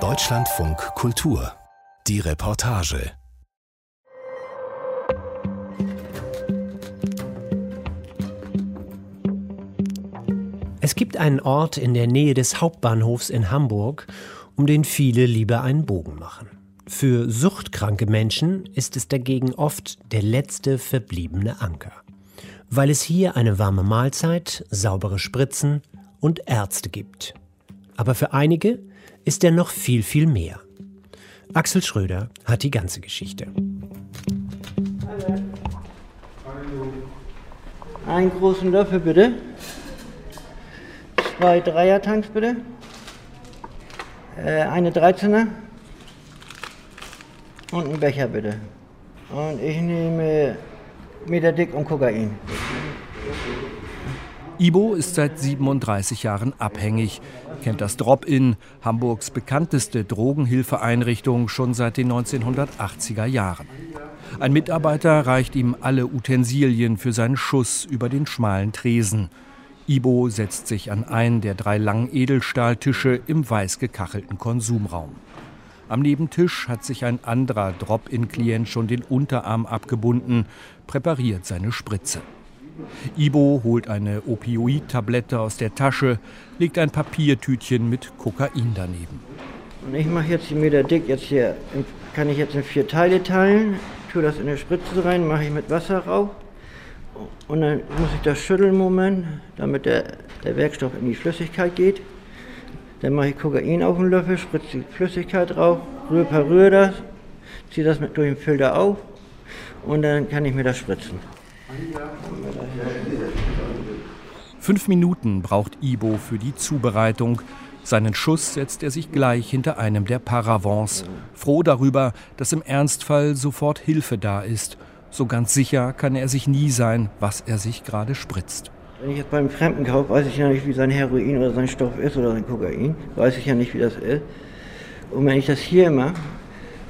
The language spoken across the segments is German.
Deutschlandfunk Kultur. Die Reportage. Es gibt einen Ort in der Nähe des Hauptbahnhofs in Hamburg, um den viele lieber einen Bogen machen. Für suchtkranke Menschen ist es dagegen oft der letzte verbliebene Anker. Weil es hier eine warme Mahlzeit, saubere Spritzen und Ärzte gibt. Aber für einige ist er noch viel, viel mehr. Axel Schröder hat die ganze Geschichte. Einen großen Löffel bitte. Zwei Dreiertanks bitte. Äh, eine 13er. Und einen Becher bitte. Und ich nehme Meter dick und Kokain. Ibo ist seit 37 Jahren abhängig, kennt das Drop-In, Hamburgs bekannteste Drogenhilfeeinrichtung, schon seit den 1980er Jahren. Ein Mitarbeiter reicht ihm alle Utensilien für seinen Schuss über den schmalen Tresen. Ibo setzt sich an einen der drei langen Edelstahltische im weiß gekachelten Konsumraum. Am Nebentisch hat sich ein anderer Drop-in-Klient schon den Unterarm abgebunden, präpariert seine Spritze. Ibo holt eine Opioid-Tablette aus der Tasche, legt ein Papiertütchen mit Kokain daneben. Und ich mache jetzt die Meter dick jetzt hier, kann ich jetzt in vier Teile teilen, tue das in eine Spritze rein, mache ich mit Wasser rauf und dann muss ich das schütteln Moment, damit der, der Werkstoff in die Flüssigkeit geht. Dann mache ich Kokain auf den Löffel, spritze die Flüssigkeit drauf, rühre, verrühre das, ziehe das mit durch den Filter auf und dann kann ich mir das spritzen. Fünf Minuten braucht Ibo für die Zubereitung. Seinen Schuss setzt er sich gleich hinter einem der Paravents, froh darüber, dass im Ernstfall sofort Hilfe da ist. So ganz sicher kann er sich nie sein, was er sich gerade spritzt. Wenn ich jetzt beim Fremden kaufe, weiß ich ja nicht, wie sein Heroin oder sein Stoff ist oder sein Kokain. Weiß ich ja nicht, wie das ist. Und wenn ich das hier mache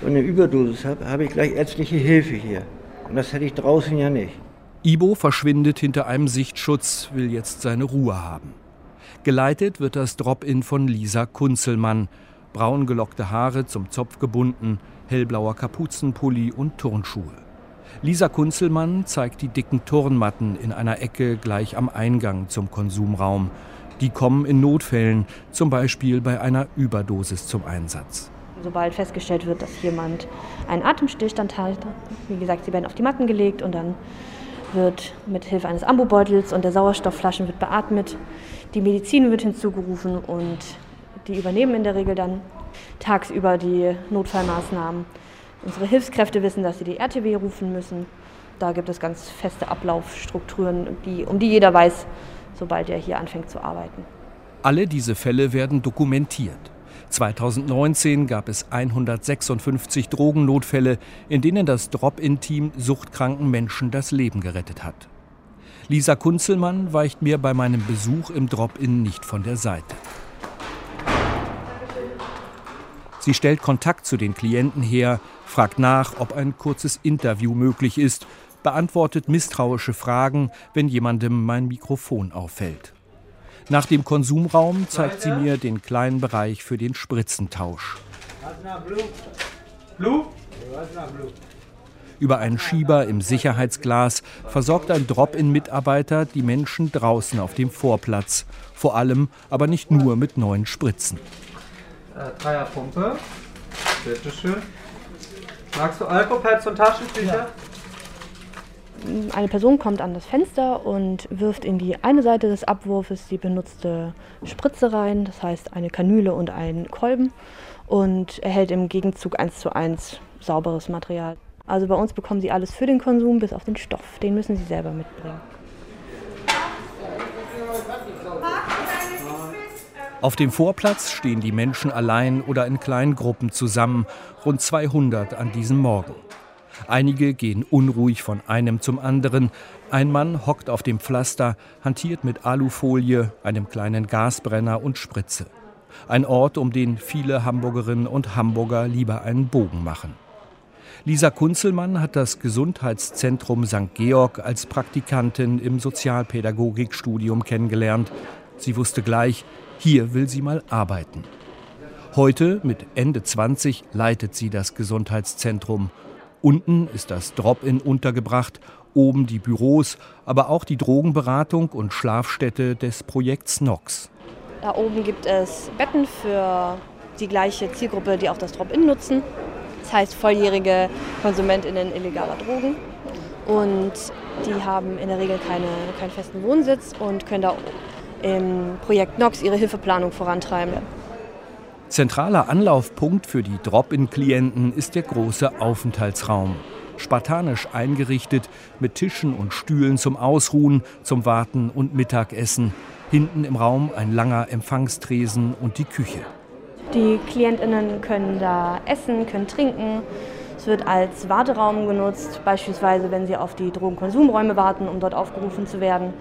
und eine Überdosis habe, habe ich gleich ärztliche Hilfe hier. Und das hätte ich draußen ja nicht. Ibo verschwindet hinter einem Sichtschutz, will jetzt seine Ruhe haben. Geleitet wird das Drop-In von Lisa Kunzelmann. Braun gelockte Haare zum Zopf gebunden, hellblauer Kapuzenpulli und Turnschuhe. Lisa Kunzelmann zeigt die dicken Turnmatten in einer Ecke gleich am Eingang zum Konsumraum. Die kommen in Notfällen, zum Beispiel bei einer Überdosis zum Einsatz. Sobald festgestellt wird, dass jemand einen Atemstillstand hat, wie gesagt, sie werden auf die Matten gelegt und dann wird mit Hilfe eines Ambubeutels und der Sauerstoffflaschen wird beatmet. Die Medizin wird hinzugerufen und die übernehmen in der Regel dann tagsüber die Notfallmaßnahmen. Unsere Hilfskräfte wissen, dass sie die RTW rufen müssen. Da gibt es ganz feste Ablaufstrukturen, die, um die jeder weiß, sobald er hier anfängt zu arbeiten. Alle diese Fälle werden dokumentiert. 2019 gab es 156 Drogennotfälle, in denen das Drop-in-Team suchtkranken Menschen das Leben gerettet hat. Lisa Kunzelmann weicht mir bei meinem Besuch im Drop-in nicht von der Seite. Sie stellt Kontakt zu den Klienten her, fragt nach, ob ein kurzes Interview möglich ist, beantwortet misstrauische Fragen, wenn jemandem mein Mikrofon auffällt. Nach dem Konsumraum zeigt sie mir den kleinen Bereich für den Spritzentausch. Über einen Schieber im Sicherheitsglas versorgt ein Drop-in-Mitarbeiter die Menschen draußen auf dem Vorplatz. Vor allem aber nicht nur mit neuen Spritzen. Äh, Dreierpumpe. Bitteschön. Magst du Alkopads und Taschentücher? Ja. Eine Person kommt an das Fenster und wirft in die eine Seite des Abwurfes die benutzte Spritze rein, das heißt eine Kanüle und einen Kolben und erhält im Gegenzug eins zu eins sauberes Material. Also bei uns bekommen Sie alles für den Konsum bis auf den Stoff. Den müssen Sie selber mitbringen. Auf dem Vorplatz stehen die Menschen allein oder in kleinen Gruppen zusammen, rund 200 an diesem Morgen. Einige gehen unruhig von einem zum anderen. Ein Mann hockt auf dem Pflaster, hantiert mit Alufolie, einem kleinen Gasbrenner und Spritze. Ein Ort, um den viele Hamburgerinnen und Hamburger lieber einen Bogen machen. Lisa Kunzelmann hat das Gesundheitszentrum St. Georg als Praktikantin im Sozialpädagogikstudium kennengelernt. Sie wusste gleich, Hier will sie mal arbeiten. Heute, mit Ende 20, leitet sie das Gesundheitszentrum. Unten ist das Drop-in untergebracht, oben die Büros, aber auch die Drogenberatung und Schlafstätte des Projekts Nox. Da oben gibt es Betten für die gleiche Zielgruppe, die auch das Drop-in nutzen. Das heißt volljährige KonsumentInnen illegaler Drogen. Und die haben in der Regel keine, keinen festen Wohnsitz und können da im Projekt NOx ihre Hilfeplanung vorantreiben. Zentraler Anlaufpunkt für die Drop-in-Klienten ist der große Aufenthaltsraum. Spartanisch eingerichtet mit Tischen und Stühlen zum Ausruhen, zum Warten und Mittagessen. Hinten im Raum ein langer Empfangstresen und die Küche. Die KlientInnen können da essen, können trinken. Es wird als Warteraum genutzt, beispielsweise wenn sie auf die Drogenkonsumräume warten, um dort aufgerufen zu werden.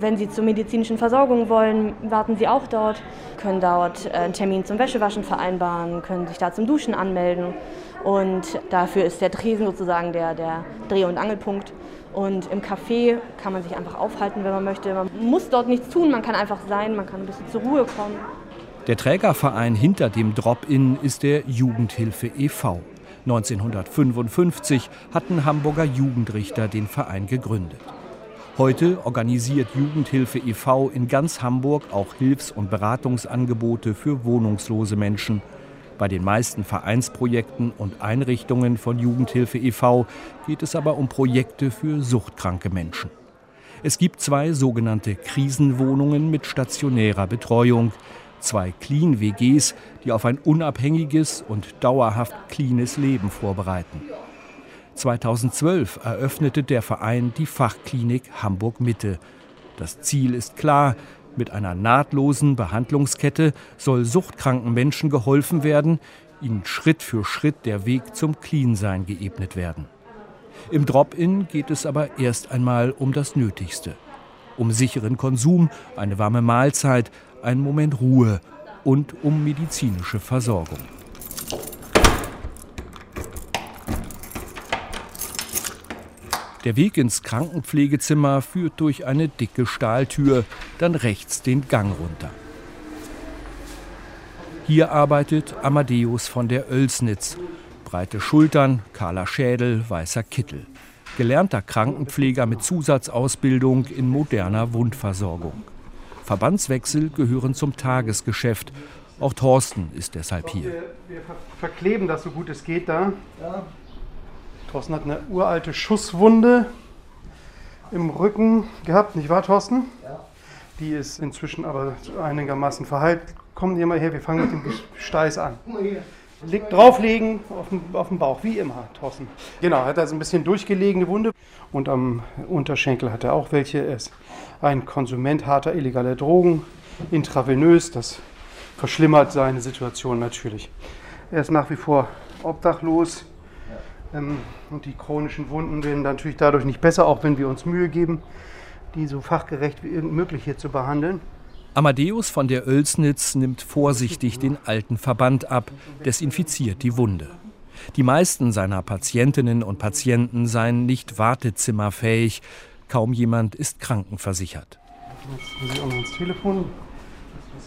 Wenn Sie zur medizinischen Versorgung wollen, warten Sie auch dort, können dort äh, einen Termin zum Wäschewaschen vereinbaren, können sich da zum Duschen anmelden. Und dafür ist der Tresen sozusagen der, der Dreh- und Angelpunkt. Und im Café kann man sich einfach aufhalten, wenn man möchte. Man muss dort nichts tun, man kann einfach sein, man kann ein bisschen zur Ruhe kommen. Der Trägerverein hinter dem Drop-In ist der Jugendhilfe e.V. 1955 hatten Hamburger Jugendrichter den Verein gegründet. Heute organisiert Jugendhilfe e.V. in ganz Hamburg auch Hilfs- und Beratungsangebote für wohnungslose Menschen. Bei den meisten Vereinsprojekten und Einrichtungen von Jugendhilfe e.V. geht es aber um Projekte für suchtkranke Menschen. Es gibt zwei sogenannte Krisenwohnungen mit stationärer Betreuung, zwei Clean-WGs, die auf ein unabhängiges und dauerhaft cleanes Leben vorbereiten. 2012 eröffnete der Verein die Fachklinik Hamburg Mitte. Das Ziel ist klar, mit einer nahtlosen Behandlungskette soll suchtkranken Menschen geholfen werden, ihnen Schritt für Schritt der Weg zum Clean-Sein geebnet werden. Im Drop-In geht es aber erst einmal um das Nötigste. Um sicheren Konsum, eine warme Mahlzeit, einen Moment Ruhe und um medizinische Versorgung. Der Weg ins Krankenpflegezimmer führt durch eine dicke Stahltür, dann rechts den Gang runter. Hier arbeitet Amadeus von der Oelsnitz. Breite Schultern, kahler Schädel, weißer Kittel. Gelernter Krankenpfleger mit Zusatzausbildung in moderner Wundversorgung. Verbandswechsel gehören zum Tagesgeschäft. Auch Thorsten ist deshalb hier. Wir, wir verkleben das so gut es geht da. Ja. Thorsten hat eine uralte Schusswunde im Rücken gehabt, nicht wahr, Thorsten? Ja. Die ist inzwischen aber einigermaßen verheilt. Kommen Sie mal her, wir fangen mit dem Steiß an. Leg, drauflegen auf den, auf den Bauch, wie immer, Thorsten. Genau, hat also ein bisschen durchgelegene Wunde und am Unterschenkel hat er auch welche. Er ist ein Konsument harter illegaler Drogen, intravenös. Das verschlimmert seine Situation natürlich. Er ist nach wie vor obdachlos, und die chronischen Wunden werden natürlich dadurch nicht besser, auch wenn wir uns Mühe geben, die so fachgerecht wie irgend möglich hier zu behandeln. Amadeus von der Oelsnitz nimmt vorsichtig den alten Verband ab, desinfiziert die Wunde. Die meisten seiner Patientinnen und Patienten seien nicht wartezimmerfähig. Kaum jemand ist krankenversichert.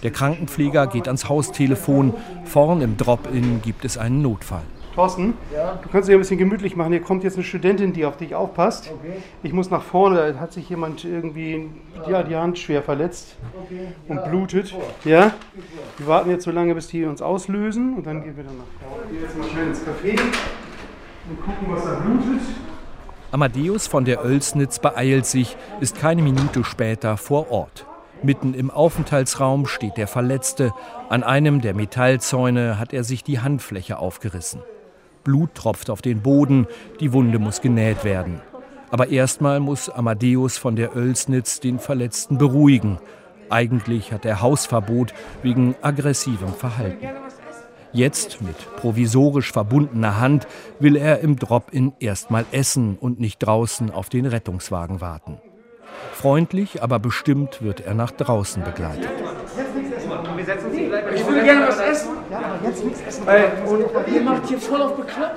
Der Krankenpfleger geht ans Haustelefon. Vorn im Drop-In gibt es einen Notfall. Thorsten, ja? du kannst dich ein bisschen gemütlich machen. Hier kommt jetzt eine Studentin, die auf dich aufpasst. Okay. Ich muss nach vorne, da hat sich jemand irgendwie ja, die Hand schwer verletzt okay. und blutet. Ja? Wir warten jetzt so lange, bis die uns auslösen und dann gehen wir dann nach vorne. Ich gehe jetzt mal schnell ins Café und gucken, was da blutet. Amadeus von der Oelsnitz beeilt sich, ist keine Minute später vor Ort. Mitten im Aufenthaltsraum steht der Verletzte. An einem der Metallzäune hat er sich die Handfläche aufgerissen. Blut tropft auf den Boden, die Wunde muss genäht werden. Aber erstmal muss Amadeus von der Oelsnitz den Verletzten beruhigen. Eigentlich hat er Hausverbot wegen aggressivem Verhalten. Jetzt, mit provisorisch verbundener Hand, will er im Drop-In erstmal essen und nicht draußen auf den Rettungswagen warten. Freundlich, aber bestimmt wird er nach draußen begleitet. Ich will gerne was essen. Ja, aber jetzt nichts essen. und ihr macht hier voll auf bekloppt.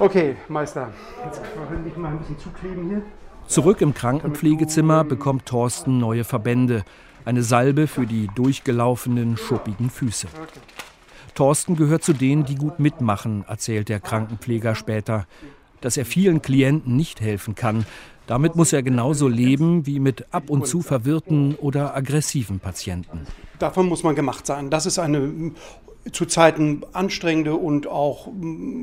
Okay, Meister. Jetzt will ich mal ein bisschen zukleben hier. Zurück im Krankenpflegezimmer bekommt Thorsten neue Verbände. Eine Salbe für die durchgelaufenen, schuppigen Füße. Thorsten gehört zu denen, die gut mitmachen, erzählt der Krankenpfleger später. Dass er vielen Klienten nicht helfen kann, damit muss er genauso leben wie mit ab und zu verwirrten oder aggressiven Patienten. Davon muss man gemacht sein. Das ist eine zu Zeiten anstrengende und auch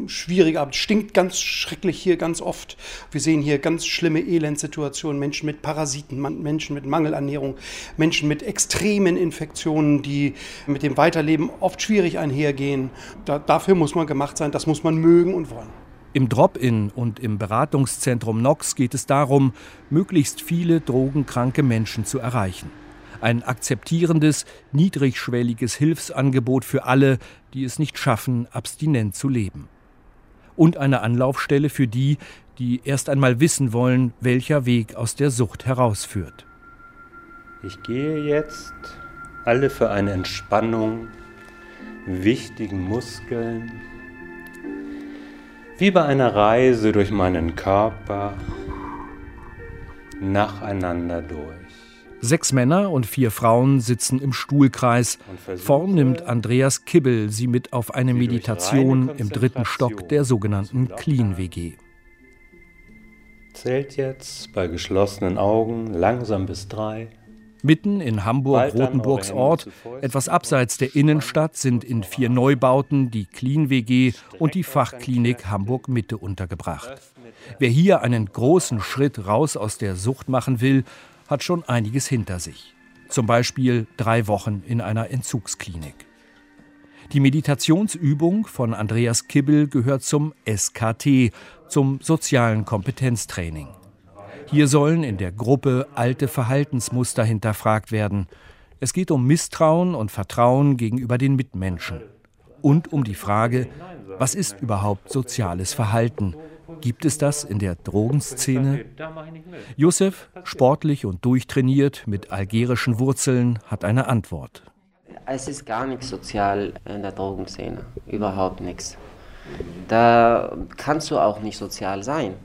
schwierige Arbeit. Stinkt ganz schrecklich hier ganz oft. Wir sehen hier ganz schlimme Elendsituationen, Menschen mit Parasiten, Menschen mit Mangelernährung, Menschen mit extremen Infektionen, die mit dem Weiterleben oft schwierig einhergehen. Da, dafür muss man gemacht sein, das muss man mögen und wollen. Im Drop-In und im Beratungszentrum Nox geht es darum, möglichst viele drogenkranke Menschen zu erreichen. Ein akzeptierendes, niedrigschwelliges Hilfsangebot für alle, die es nicht schaffen, abstinent zu leben. Und eine Anlaufstelle für die, die erst einmal wissen wollen, welcher Weg aus der Sucht herausführt. Ich gehe jetzt alle für eine Entspannung wichtigen Muskeln wie bei einer Reise durch meinen Körper nacheinander durch. Sechs Männer und vier Frauen sitzen im Stuhlkreis. Vorn nimmt Andreas Kibbel sie mit auf eine Meditation im dritten Stock der sogenannten Clean WG. Zählt jetzt bei geschlossenen Augen langsam bis drei. Mitten in Hamburg-Rotenburgs Ort, etwas abseits der Innenstadt, sind in vier Neubauten die Clean WG und die Fachklinik Hamburg Mitte untergebracht. Wer hier einen großen Schritt raus aus der Sucht machen will, hat schon einiges hinter sich. Zum Beispiel drei Wochen in einer Entzugsklinik. Die Meditationsübung von Andreas Kibbel gehört zum SKT, zum sozialen Kompetenztraining. Hier sollen in der Gruppe alte Verhaltensmuster hinterfragt werden. Es geht um Misstrauen und Vertrauen gegenüber den Mitmenschen. Und um die Frage, was ist überhaupt soziales Verhalten? Gibt es das in der Drogenszene? Josef, sportlich und durchtrainiert mit algerischen Wurzeln, hat eine Antwort. Es ist gar nichts sozial in der Drogenszene. Überhaupt nichts. Da kannst du auch nicht sozial sein.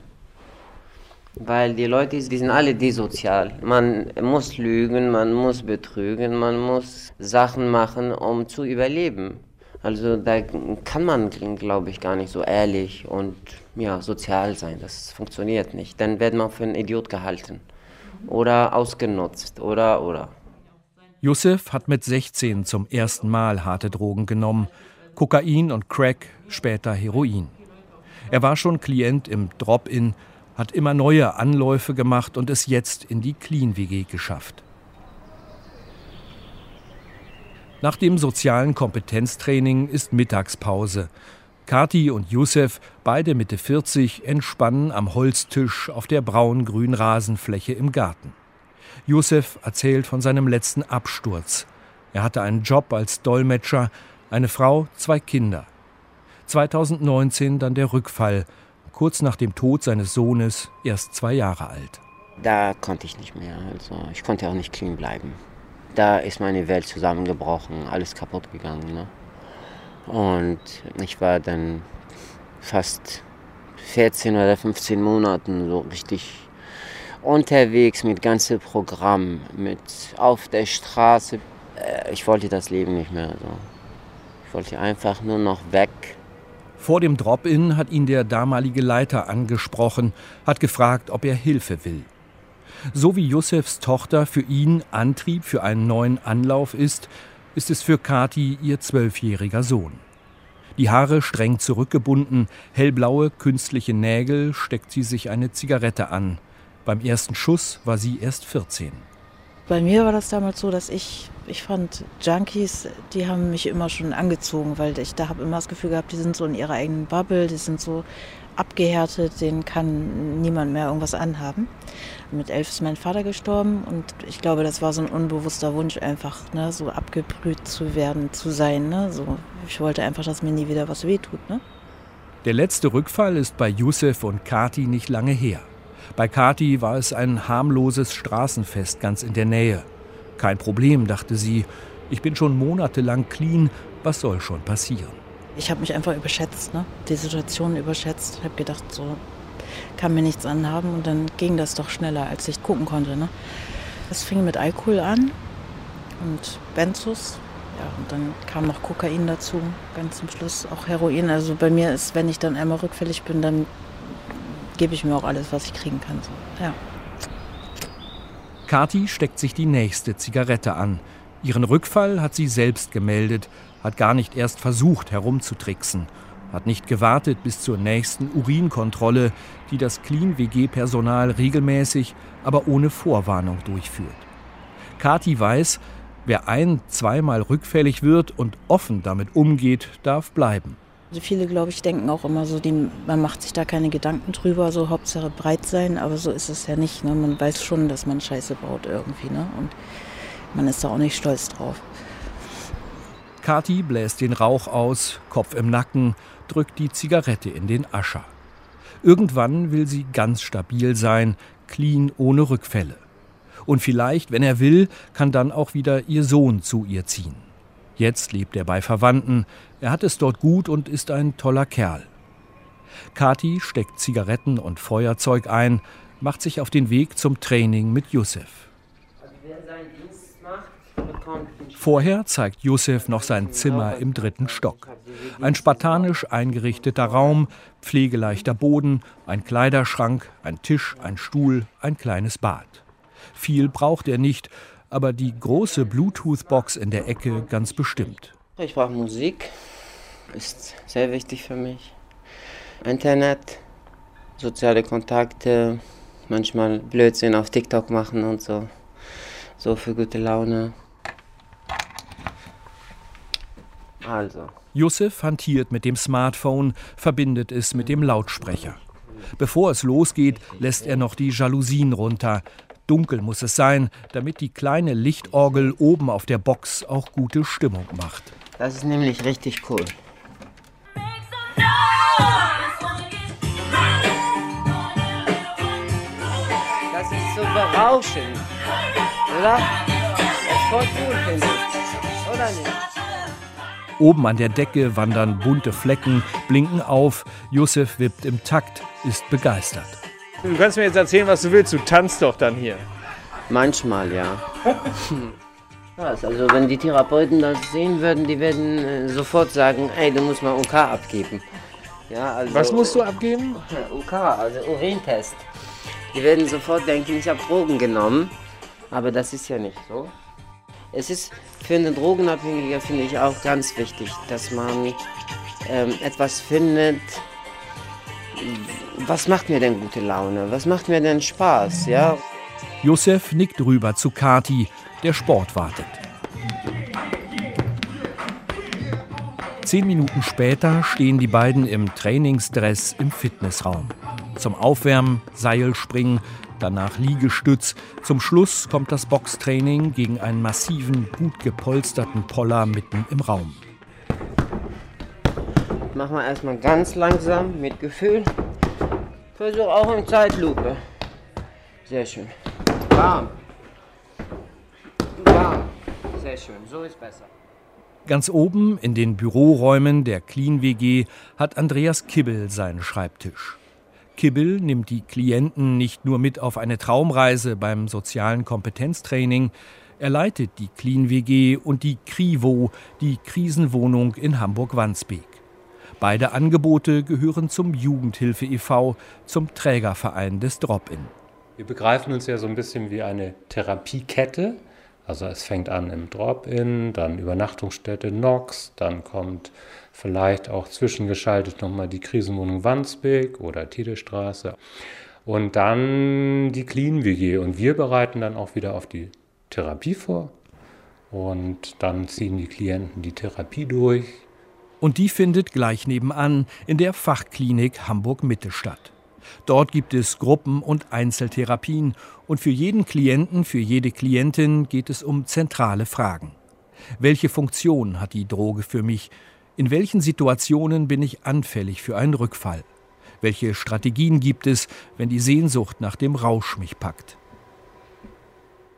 Weil die Leute, die sind alle desozial. Man muss lügen, man muss betrügen, man muss Sachen machen, um zu überleben. Also da kann man, glaube ich, gar nicht so ehrlich und ja, sozial sein. Das funktioniert nicht. Dann wird man für einen Idiot gehalten oder ausgenutzt oder oder. Yusuf hat mit 16 zum ersten Mal harte Drogen genommen. Kokain und Crack, später Heroin. Er war schon Klient im Drop-In, hat immer neue Anläufe gemacht und es jetzt in die Clean-WG geschafft. Nach dem sozialen Kompetenztraining ist Mittagspause. Kati und Youssef, beide Mitte 40, entspannen am Holztisch auf der braun-grün Rasenfläche im Garten. Youssef erzählt von seinem letzten Absturz. Er hatte einen Job als Dolmetscher, eine Frau, zwei Kinder. 2019 dann der Rückfall, kurz nach dem Tod seines Sohnes, erst zwei Jahre alt. Da konnte ich nicht mehr, also ich konnte auch nicht clean bleiben da ist meine Welt zusammengebrochen, alles kaputt gegangen. Ne? Und ich war dann fast 14 oder 15 Monaten so richtig unterwegs mit ganzem Programm, mit auf der Straße. Äh, ich wollte das Leben nicht mehr. So. Ich wollte einfach nur noch weg. Vor dem Drop-In hat ihn der damalige Leiter angesprochen, hat gefragt, ob er Hilfe will. So wie Josefs Tochter für ihn Antrieb für einen neuen Anlauf ist, ist es für Kati ihr zwölfjähriger Sohn. Die Haare streng zurückgebunden, hellblaue künstliche Nägel steckt sie sich eine Zigarette an. Beim ersten Schuss war sie erst 14. Bei mir war das damals so, dass ich, ich fand Junkies, die haben mich immer schon angezogen, weil ich da habe immer das Gefühl gehabt, die sind so in ihrer eigenen Bubble, die sind so abgehärtet, denen kann niemand mehr irgendwas anhaben. Mit elf ist mein Vater gestorben und ich glaube, das war so ein unbewusster Wunsch, einfach ne, so abgebrüht zu werden, zu sein. Ne? So, ich wollte einfach, dass mir nie wieder was wehtut. Ne? Der letzte Rückfall ist bei Yusuf und Kati nicht lange her. Bei Kati war es ein harmloses Straßenfest ganz in der Nähe. Kein Problem, dachte sie. Ich bin schon monatelang clean, was soll schon passieren? Ich habe mich einfach überschätzt, ne? die Situation überschätzt. Ich habe gedacht, so kann mir nichts anhaben und dann ging das doch schneller, als ich gucken konnte. Ne? Fing mit Alkohol an und Benzos. Ja, und dann kam noch Kokain dazu, ganz zum Schluss auch Heroin. Also bei mir ist, wenn ich dann einmal rückfällig bin, dann gebe ich mir auch alles, was ich kriegen kann. So. Ja. Kati steckt sich die nächste Zigarette an. Ihren Rückfall hat sie selbst gemeldet, hat gar nicht erst versucht herumzutricksen, hat nicht gewartet bis zur nächsten Urinkontrolle, die das Clean-WG-Personal regelmäßig, aber ohne Vorwarnung durchführt. Kati weiß, wer ein-, zweimal rückfällig wird und offen damit umgeht, darf bleiben. Also viele, glaube ich, denken auch immer so, die, man macht sich da keine Gedanken drüber, so Hauptsache breit sein, aber so ist es ja nicht. Ne? Man weiß schon, dass man Scheiße baut irgendwie. Ne? Und man ist da auch nicht stolz drauf. Kati bläst den Rauch aus, Kopf im Nacken, drückt die Zigarette in den Ascher. Irgendwann will sie ganz stabil sein, clean ohne Rückfälle. Und vielleicht, wenn er will, kann dann auch wieder ihr Sohn zu ihr ziehen. Jetzt lebt er bei Verwandten, er hat es dort gut und ist ein toller Kerl. Kati steckt Zigaretten und Feuerzeug ein, macht sich auf den Weg zum Training mit Yusuf. Vorher zeigt Yusuf noch sein Zimmer im dritten Stock. Ein spartanisch eingerichteter Raum, pflegeleichter Boden, ein Kleiderschrank, ein Tisch, ein Stuhl, ein kleines Bad. Viel braucht er nicht, aber die große Bluetooth-Box in der Ecke ganz bestimmt. Ich brauche Musik, ist sehr wichtig für mich. Internet, soziale Kontakte, manchmal Blödsinn auf TikTok machen und so. So für gute Laune. Also. Yusuf hantiert mit dem Smartphone, verbindet es mit dem Lautsprecher. Bevor es losgeht, lässt er noch die Jalousien runter, Dunkel muss es sein, damit die kleine Lichtorgel oben auf der Box auch gute Stimmung macht. Das ist nämlich richtig cool. Das ist so berauschend, oder? Das ist voll cool, finde ich. Oder nicht? Oben an der Decke wandern bunte Flecken, blinken auf. Josef wippt im Takt, ist begeistert. Du kannst mir jetzt erzählen, was du willst. Du tanzt doch dann hier. Manchmal, ja. also wenn die Therapeuten das sehen würden, die würden äh, sofort sagen, ey, du musst mal UK abgeben. Ja, also, was musst du abgeben? UK, also Urintest. Die werden sofort denken, ich habe Drogen genommen. Aber das ist ja nicht so. Es ist für einen Drogenabhängiger, finde ich, auch ganz wichtig, dass man ähm, etwas findet, was macht mir denn gute Laune? Was macht mir denn Spaß? Ja? Josef nickt rüber zu Kati, der Sport wartet. Zehn Minuten später stehen die beiden im Trainingsdress im Fitnessraum. Zum Aufwärmen, Seilspringen, danach Liegestütz. Zum Schluss kommt das Boxtraining gegen einen massiven, gut gepolsterten Poller mitten im Raum. Machen wir erstmal ganz langsam mit Gefühl. Versuch auch in Zeitlupe. Sehr schön. Warm. Warm. Sehr schön. So ist besser. Ganz oben in den Büroräumen der Clean WG hat Andreas Kibbel seinen Schreibtisch. Kibbel nimmt die Klienten nicht nur mit auf eine Traumreise beim sozialen Kompetenztraining, er leitet die Clean WG und die Krivo, die Krisenwohnung in Hamburg-Wandsbek. Beide Angebote gehören zum Jugendhilfe e.V., zum Trägerverein des Drop-In. Wir begreifen uns ja so ein bisschen wie eine Therapiekette. Also es fängt an im Drop-In, dann Übernachtungsstätte Nox, dann kommt vielleicht auch zwischengeschaltet nochmal die Krisenwohnung Wandsbek oder Tiedestraße und dann die Clean WG. Und wir bereiten dann auch wieder auf die Therapie vor und dann ziehen die Klienten die Therapie durch, und die findet gleich nebenan in der Fachklinik Hamburg-Mitte statt. Dort gibt es Gruppen- und Einzeltherapien und für jeden Klienten, für jede Klientin geht es um zentrale Fragen. Welche Funktion hat die Droge für mich? In welchen Situationen bin ich anfällig für einen Rückfall? Welche Strategien gibt es, wenn die Sehnsucht nach dem Rausch mich packt?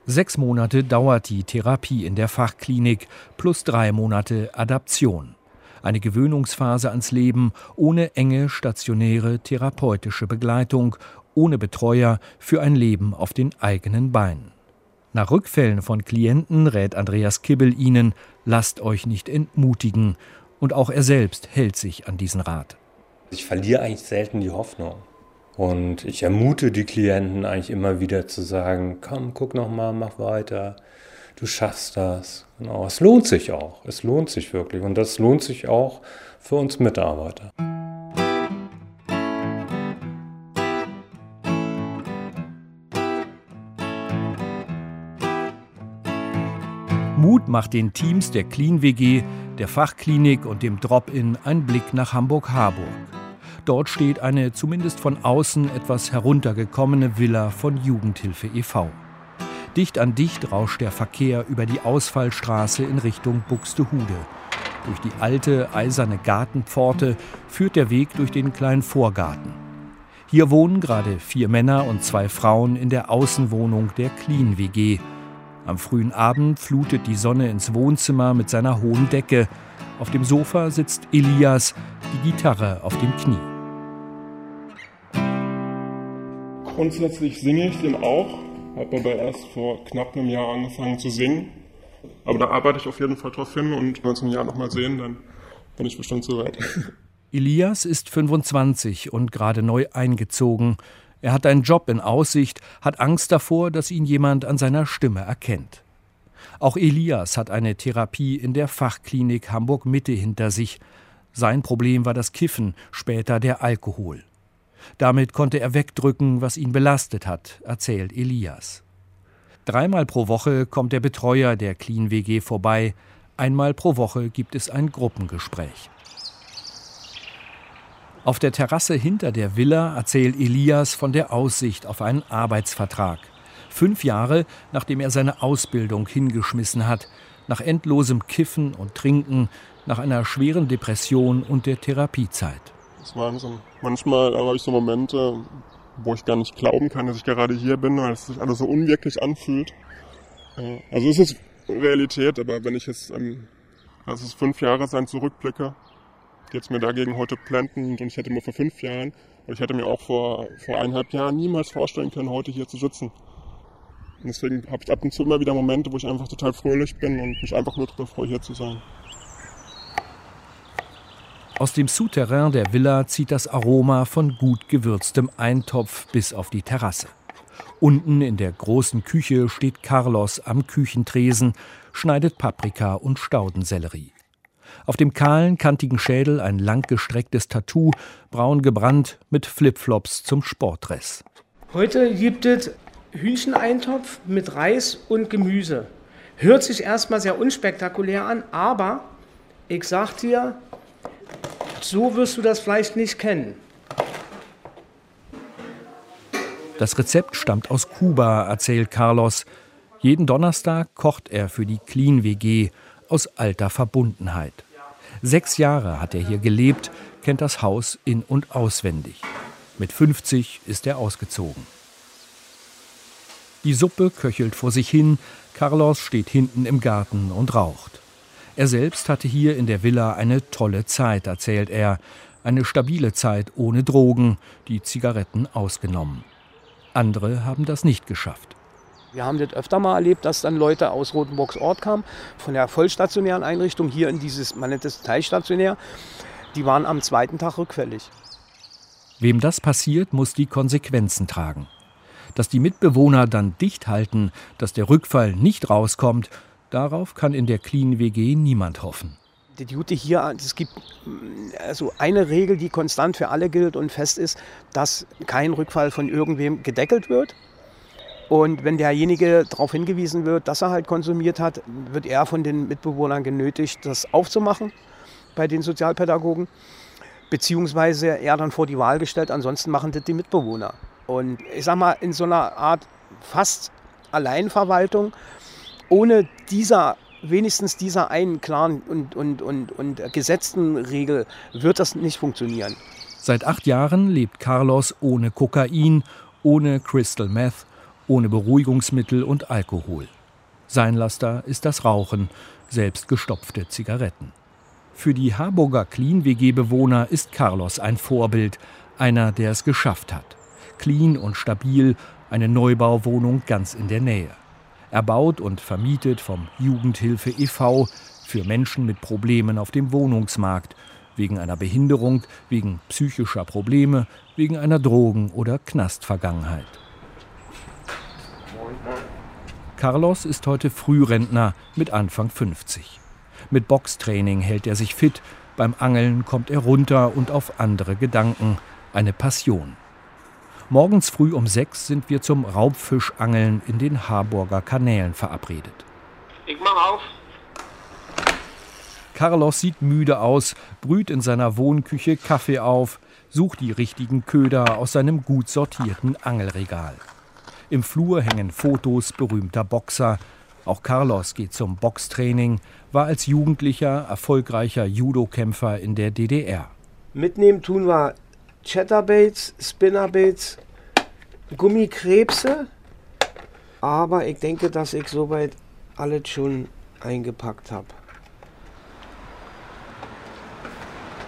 Sechs Monate dauert die Therapie in der Fachklinik plus drei Monate Adaption eine Gewöhnungsphase ans Leben ohne enge stationäre therapeutische Begleitung, ohne Betreuer für ein Leben auf den eigenen Beinen. Nach Rückfällen von Klienten rät Andreas Kibbel ihnen, lasst euch nicht entmutigen. Und auch er selbst hält sich an diesen Rat. Ich verliere eigentlich selten die Hoffnung. Und ich ermute die Klienten eigentlich immer wieder zu sagen, komm, guck noch mal, mach weiter. Du schaffst das. Genau, es lohnt sich auch. Es lohnt sich wirklich. Und das lohnt sich auch für uns Mitarbeiter. Mut macht den Teams der Clean WG, der Fachklinik und dem Drop-In ein Blick nach Hamburg-Harburg. Dort steht eine zumindest von außen etwas heruntergekommene Villa von Jugendhilfe e.V. Dicht an dicht rauscht der Verkehr über die Ausfallstraße in Richtung Buxtehude. Durch die alte eiserne Gartenpforte führt der Weg durch den kleinen Vorgarten. Hier wohnen gerade vier Männer und zwei Frauen in der Außenwohnung der Clean WG, am frühen Abend flutet die Sonne ins Wohnzimmer mit seiner hohen Decke. Auf dem Sofa sitzt Elias, die Gitarre auf dem Knie. Grundsätzlich singe ich den auch, habe aber erst vor knapp einem Jahr angefangen zu singen. Aber da arbeite ich auf jeden Fall drauf hin und wenn wir uns im Jahr nochmal sehen, dann bin ich bestimmt soweit. Elias ist 25 und gerade neu eingezogen. Er hat einen Job in Aussicht, hat Angst davor, dass ihn jemand an seiner Stimme erkennt. Auch Elias hat eine Therapie in der Fachklinik Hamburg Mitte hinter sich. Sein Problem war das Kiffen, später der Alkohol. Damit konnte er wegdrücken, was ihn belastet hat, erzählt Elias. Dreimal pro Woche kommt der Betreuer der Clean WG vorbei, einmal pro Woche gibt es ein Gruppengespräch. Auf der Terrasse hinter der Villa erzählt Elias von der Aussicht auf einen Arbeitsvertrag. Fünf Jahre, nachdem er seine Ausbildung hingeschmissen hat, nach endlosem Kiffen und Trinken, nach einer schweren Depression und der Therapiezeit. Es waren so, manchmal habe ich so Momente, wo ich gar nicht glauben kann, dass ich gerade hier bin, weil es sich alles so unwirklich anfühlt. Also es ist Realität, aber wenn ich jetzt, also es fünf Jahre sein zurückblicke, jetzt mir dagegen heute planten und ich hätte mir vor fünf Jahren und ich hätte mir auch vor, vor eineinhalb Jahren niemals vorstellen können, heute hier zu sitzen. Und deswegen habe ich ab und zu immer wieder Momente, wo ich einfach total fröhlich bin und mich einfach nur darüber freue, hier zu sein. Aus dem Souterrain der Villa zieht das Aroma von gut gewürztem Eintopf bis auf die Terrasse. Unten in der großen Küche steht Carlos am Küchentresen, schneidet Paprika und Staudensellerie. Auf dem kahlen, kantigen Schädel ein langgestrecktes Tattoo, braun gebrannt mit Flipflops zum Sportdress. Heute gibt es Hühncheneintopf mit Reis und Gemüse. Hört sich erstmal sehr unspektakulär an, aber ich sag dir, so wirst du das Fleisch nicht kennen. Das Rezept stammt aus Kuba, erzählt Carlos. Jeden Donnerstag kocht er für die Clean WG aus alter Verbundenheit. Sechs Jahre hat er hier gelebt, kennt das Haus in und auswendig. Mit 50 ist er ausgezogen. Die Suppe köchelt vor sich hin, Carlos steht hinten im Garten und raucht. Er selbst hatte hier in der Villa eine tolle Zeit, erzählt er. Eine stabile Zeit ohne Drogen, die Zigaretten ausgenommen. Andere haben das nicht geschafft. Wir haben das öfter mal erlebt, dass dann Leute aus Rotenburgs Ort kamen, von der vollstationären Einrichtung hier in dieses, man nennt es teilstationär. Die waren am zweiten Tag rückfällig. Wem das passiert, muss die Konsequenzen tragen. Dass die Mitbewohner dann dicht halten, dass der Rückfall nicht rauskommt, darauf kann in der Clean WG niemand hoffen. Die Duty hier, es gibt also eine Regel, die konstant für alle gilt und fest ist, dass kein Rückfall von irgendwem gedeckelt wird. Und wenn derjenige darauf hingewiesen wird, dass er halt konsumiert hat, wird er von den Mitbewohnern genötigt, das aufzumachen bei den Sozialpädagogen. Beziehungsweise er dann vor die Wahl gestellt, ansonsten machen das die Mitbewohner. Und ich sag mal, in so einer Art fast Alleinverwaltung, ohne dieser, wenigstens dieser einen klaren und, und, und, und gesetzten Regel, wird das nicht funktionieren. Seit acht Jahren lebt Carlos ohne Kokain, ohne Crystal Meth ohne Beruhigungsmittel und Alkohol. Sein Laster ist das Rauchen, selbst gestopfte Zigaretten. Für die Harburger Clean-WG-Bewohner ist Carlos ein Vorbild, einer, der es geschafft hat. Clean und stabil, eine Neubauwohnung ganz in der Nähe. Erbaut und vermietet vom Jugendhilfe e.V. für Menschen mit Problemen auf dem Wohnungsmarkt, wegen einer Behinderung, wegen psychischer Probleme, wegen einer Drogen- oder Knastvergangenheit. Carlos ist heute Frührentner mit Anfang 50. Mit Boxtraining hält er sich fit, beim Angeln kommt er runter und auf andere Gedanken, eine Passion. Morgens früh um sechs sind wir zum Raubfischangeln in den Harburger Kanälen verabredet. Ich mach auf. Carlos sieht müde aus, brüht in seiner Wohnküche Kaffee auf, sucht die richtigen Köder aus seinem gut sortierten Angelregal. Im Flur hängen Fotos berühmter Boxer. Auch Carlos geht zum Boxtraining, war als Jugendlicher erfolgreicher Judokämpfer in der DDR. Mitnehmen tun wir Chatterbaits, Spinnerbaits, Gummikrebse. Aber ich denke, dass ich soweit alles schon eingepackt habe.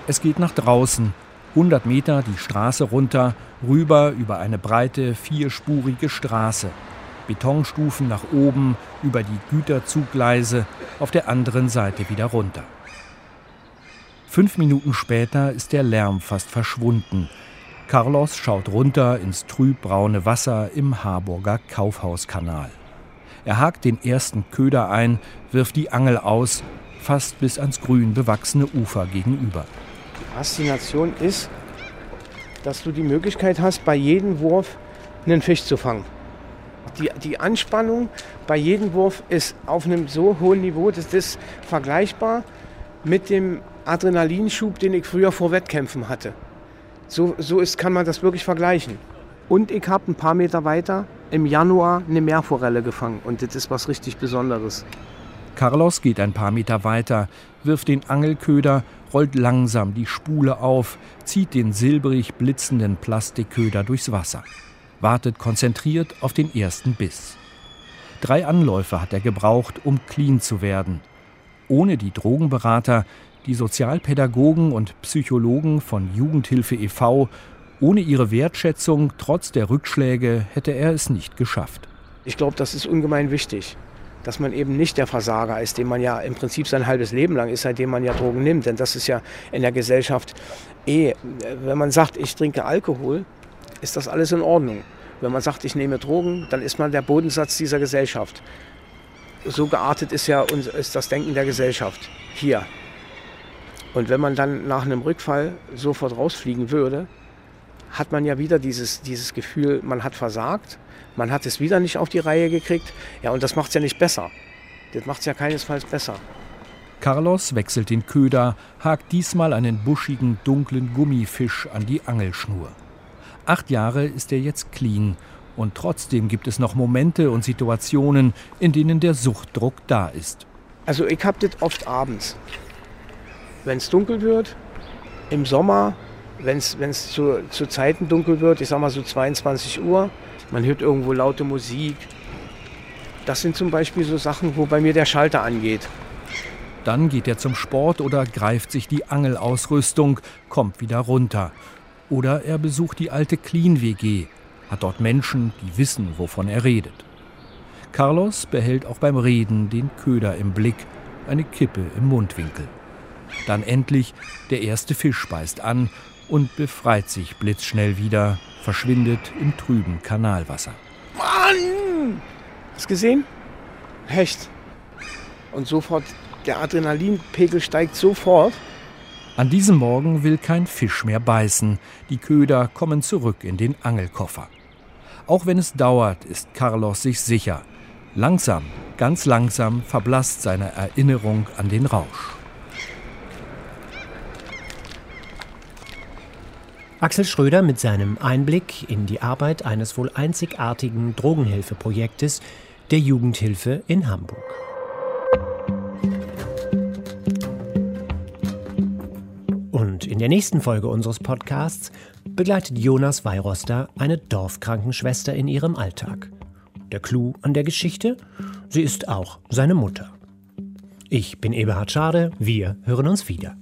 Es geht nach draußen, 100 Meter die Straße runter, rüber über eine breite, vierspurige Straße. Betonstufen nach oben, über die Güterzuggleise, auf der anderen Seite wieder runter. Fünf Minuten später ist der Lärm fast verschwunden. Carlos schaut runter ins trübbraune Wasser im Harburger Kaufhauskanal. Er hakt den ersten Köder ein, wirft die Angel aus, fast bis ans grün bewachsene Ufer gegenüber. Die Faszination ist, dass du die Möglichkeit hast, bei jedem Wurf einen Fisch zu fangen. Die, die Anspannung bei jedem Wurf ist auf einem so hohen Niveau, dass das vergleichbar mit dem Adrenalinschub, den ich früher vor Wettkämpfen hatte. So, so ist, kann man das wirklich vergleichen. Und ich habe ein paar Meter weiter im Januar eine Meerforelle gefangen. Und das ist was richtig Besonderes. Carlos geht ein paar Meter weiter, wirft den Angelköder, rollt langsam die Spule auf, zieht den silbrig blitzenden Plastikköder durchs Wasser, wartet konzentriert auf den ersten Biss. Drei Anläufe hat er gebraucht, um clean zu werden. Ohne die Drogenberater die Sozialpädagogen und Psychologen von Jugendhilfe e.V., ohne ihre Wertschätzung trotz der Rückschläge hätte er es nicht geschafft. Ich glaube, das ist ungemein wichtig, dass man eben nicht der Versager ist, den man ja im Prinzip sein halbes Leben lang ist, seitdem man ja Drogen nimmt. Denn das ist ja in der Gesellschaft eh, wenn man sagt, ich trinke Alkohol, ist das alles in Ordnung. Wenn man sagt, ich nehme Drogen, dann ist man der Bodensatz dieser Gesellschaft. So geartet ist ja ist das Denken der Gesellschaft hier. Und wenn man dann nach einem Rückfall sofort rausfliegen würde, hat man ja wieder dieses, dieses Gefühl, man hat versagt, man hat es wieder nicht auf die Reihe gekriegt. Ja, und das macht es ja nicht besser. Das macht es ja keinesfalls besser. Carlos wechselt den Köder, hakt diesmal einen buschigen, dunklen Gummifisch an die Angelschnur. Acht Jahre ist er jetzt clean und trotzdem gibt es noch Momente und Situationen, in denen der Suchtdruck da ist. Also ich habe das oft abends wenn es dunkel wird, im Sommer, wenn es zu, zu Zeiten dunkel wird, ich sag mal so 22 Uhr, man hört irgendwo laute Musik. Das sind zum Beispiel so Sachen, wo bei mir der Schalter angeht. Dann geht er zum Sport oder greift sich die Angelausrüstung, kommt wieder runter. Oder er besucht die alte Clean WG, hat dort Menschen, die wissen, wovon er redet. Carlos behält auch beim Reden den Köder im Blick, eine Kippe im Mundwinkel. Dann endlich der erste Fisch beißt an und befreit sich blitzschnell wieder, verschwindet im trüben Kanalwasser. Mann! Hast gesehen? Hecht. Und sofort, der Adrenalinpegel steigt sofort. An diesem Morgen will kein Fisch mehr beißen. Die Köder kommen zurück in den Angelkoffer. Auch wenn es dauert, ist Carlos sich sicher. Langsam, ganz langsam verblasst seine Erinnerung an den Rausch. Axel Schröder mit seinem Einblick in die Arbeit eines wohl einzigartigen Drogenhilfeprojektes der Jugendhilfe in Hamburg. Und in der nächsten Folge unseres Podcasts begleitet Jonas Weiroster eine Dorfkrankenschwester in ihrem Alltag. Der Clou an der Geschichte? Sie ist auch seine Mutter. Ich bin Eberhard Schade, wir hören uns wieder.